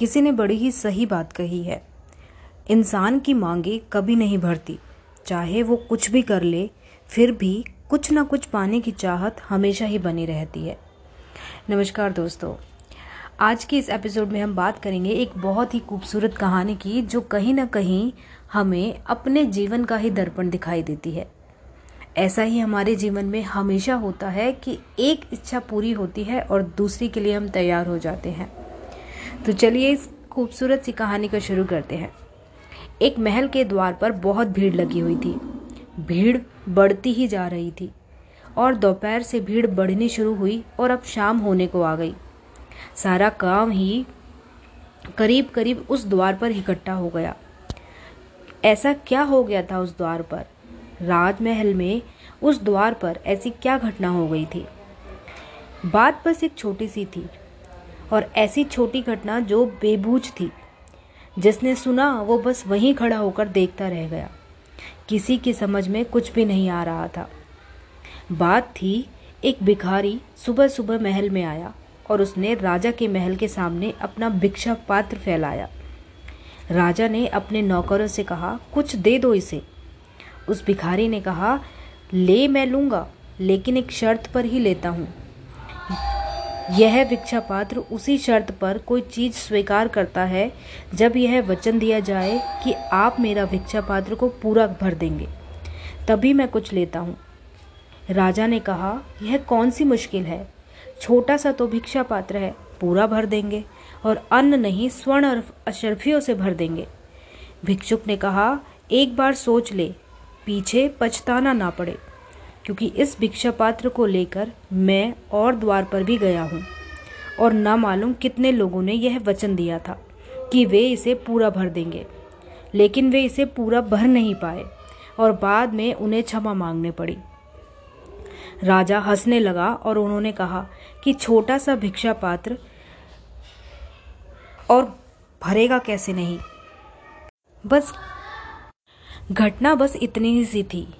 किसी ने बड़ी ही सही बात कही है। इंसान की मांगे कभी नहीं भरती चाहे वो कुछ भी कर ले, फिर भी कुछ ना कुछ पाने की चाहत हमेशा ही बनी रहती है। नमस्कार दोस्तों, आज के इस एपिसोड में हम बात करेंगे एक बहुत ही खूबसूरत कहानी की, जो कहीं ना कहीं हमें अपने जीवन का ही दर्पण दिखाई देती है। ऐसा ही हमारे जीवन में हमेशा होता है कि एक इच्छा पूरी होती है और दूसरी के लिए हम तैयार हो जाते हैं। तो चलिए इस खूबसूरत सी कहानी को शुरू करते हैं। एक महल के द्वार पर बहुत भीड़ लगी हुई थी। भीड़ बढ़ती ही जा रही थी और दोपहर से भीड़ बढ़नी शुरू हुई और अब शाम होने को आ गई। सारा काम ही करीब करीब उस द्वार पर इकट्ठा हो गया। ऐसा क्या हो गया था उस द्वार पर? राजमहल में उस द्वार पर ऐसी क्या घटना हो गई थी? बात बस एक छोटी सी थी। और ऐसी छोटी घटना जो बेबूझ थी। जिसने सुना, वो बस वहीं खड़ा होकर देखता रह गया। किसी की समझ में कुछ भी नहीं आ रहा था। बात थी, एक भिखारी सुबह सुबह महल में आया और उसने राजा के महल के सामने अपना भिक्षा पात्र फैलाया। राजा ने अपने नौकरों से कहा, कुछ दे दो इसे। उस भिखारी ने कहा, ले मैं लूँगा, लेकिन एक शर्त पर ही लेता हूँ। यह भिक्षा पात्र उसी शर्त पर कोई चीज़ स्वीकार करता है, जब यह वचन दिया जाए कि आप मेरा भिक्षा पात्र को पूरा भर देंगे। तभी मैं कुछ लेता हूँ। राजा ने कहा, यह कौन सी मुश्किल है? छोटा सा तो भिक्षा पात्र है, पूरा भर देंगे, और अन्न नहीं, स्वर्ण और अशरफियों से भर देंगे। भिक्षुक ने कहा, एक बार सोच ले, पीछे पछताना ना पड़े। क्योंकि इस भिक्षा पात्र को लेकर मैं और द्वार पर भी गया हूँ। और ना मालूम कितने लोगों ने यह वचन दिया था कि वे इसे पूरा भर देंगे। लेकिन वे इसे पूरा भर नहीं पाए और बाद में उन्हें क्षमा मांगने पड़ी। राजा हंसने लगा और उन्होंने कहा कि छोटा सा भिक्षा पात्र और भरेगा कैसे नहीं? बस, घटना बस इतनी ही सी थी।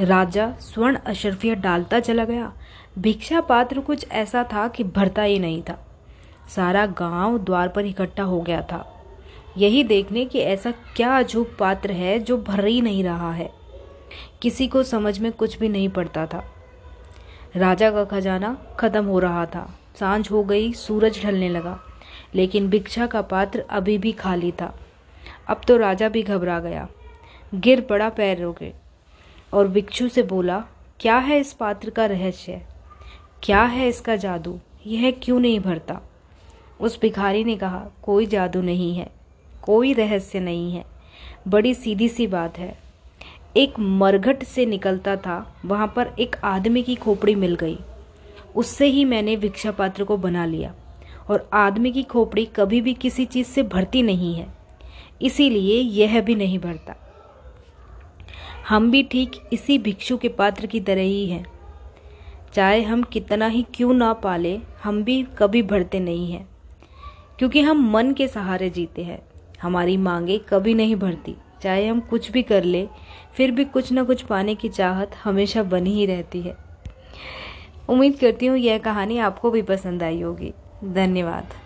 राजा स्वर्ण अशरफिया डालता चला गया। भिक्षा पात्र कुछ ऐसा था कि भरता ही नहीं था। सारा गाँव द्वार पर इकट्ठा हो गया था। यही देखने कि ऐसा क्या अजूब पात्र है जो भर ही नहीं रहा है। किसी को समझ में कुछ भी नहीं पड़ता था। राजा का खजाना खत्म हो रहा था। साँझ हो गई, सूरज ढलने लगा, लेकिन भिक्षा का पात्र अभी भी खाली था। अब तो राजा भी घबरा गया। गिर पड़ा पैर रोके और भिक्षु से बोला, क्या है इस पात्र का रहस्य? क्या है इसका जादू? यह क्यों नहीं भरता? उस भिखारी ने कहा, कोई जादू नहीं है, कोई रहस्य नहीं है। बड़ी सीधी सी बात है। एक मरघट से निकलता था, वहाँ पर एक आदमी की खोपड़ी मिल गई। उससे ही मैंने भिक्षा पात्र को बना लिया। और आदमी की खोपड़ी कभी भी किसी चीज़ से भरती नहीं है। इसीलिए यह भी नहीं भरता। हम भी ठीक इसी भिक्षु के पात्र की तरह ही हैं। चाहे हम कितना ही क्यों ना पाले, हम भी कभी भरते नहीं हैं। क्योंकि हम मन के सहारे जीते हैं। हमारी मांगे कभी नहीं भरती। चाहे हम कुछ भी कर ले, फिर भी कुछ ना कुछ पाने की चाहत हमेशा बनी ही रहती है। उम्मीद करती हूँ यह कहानी आपको भी पसंद आई होगी। धन्यवाद।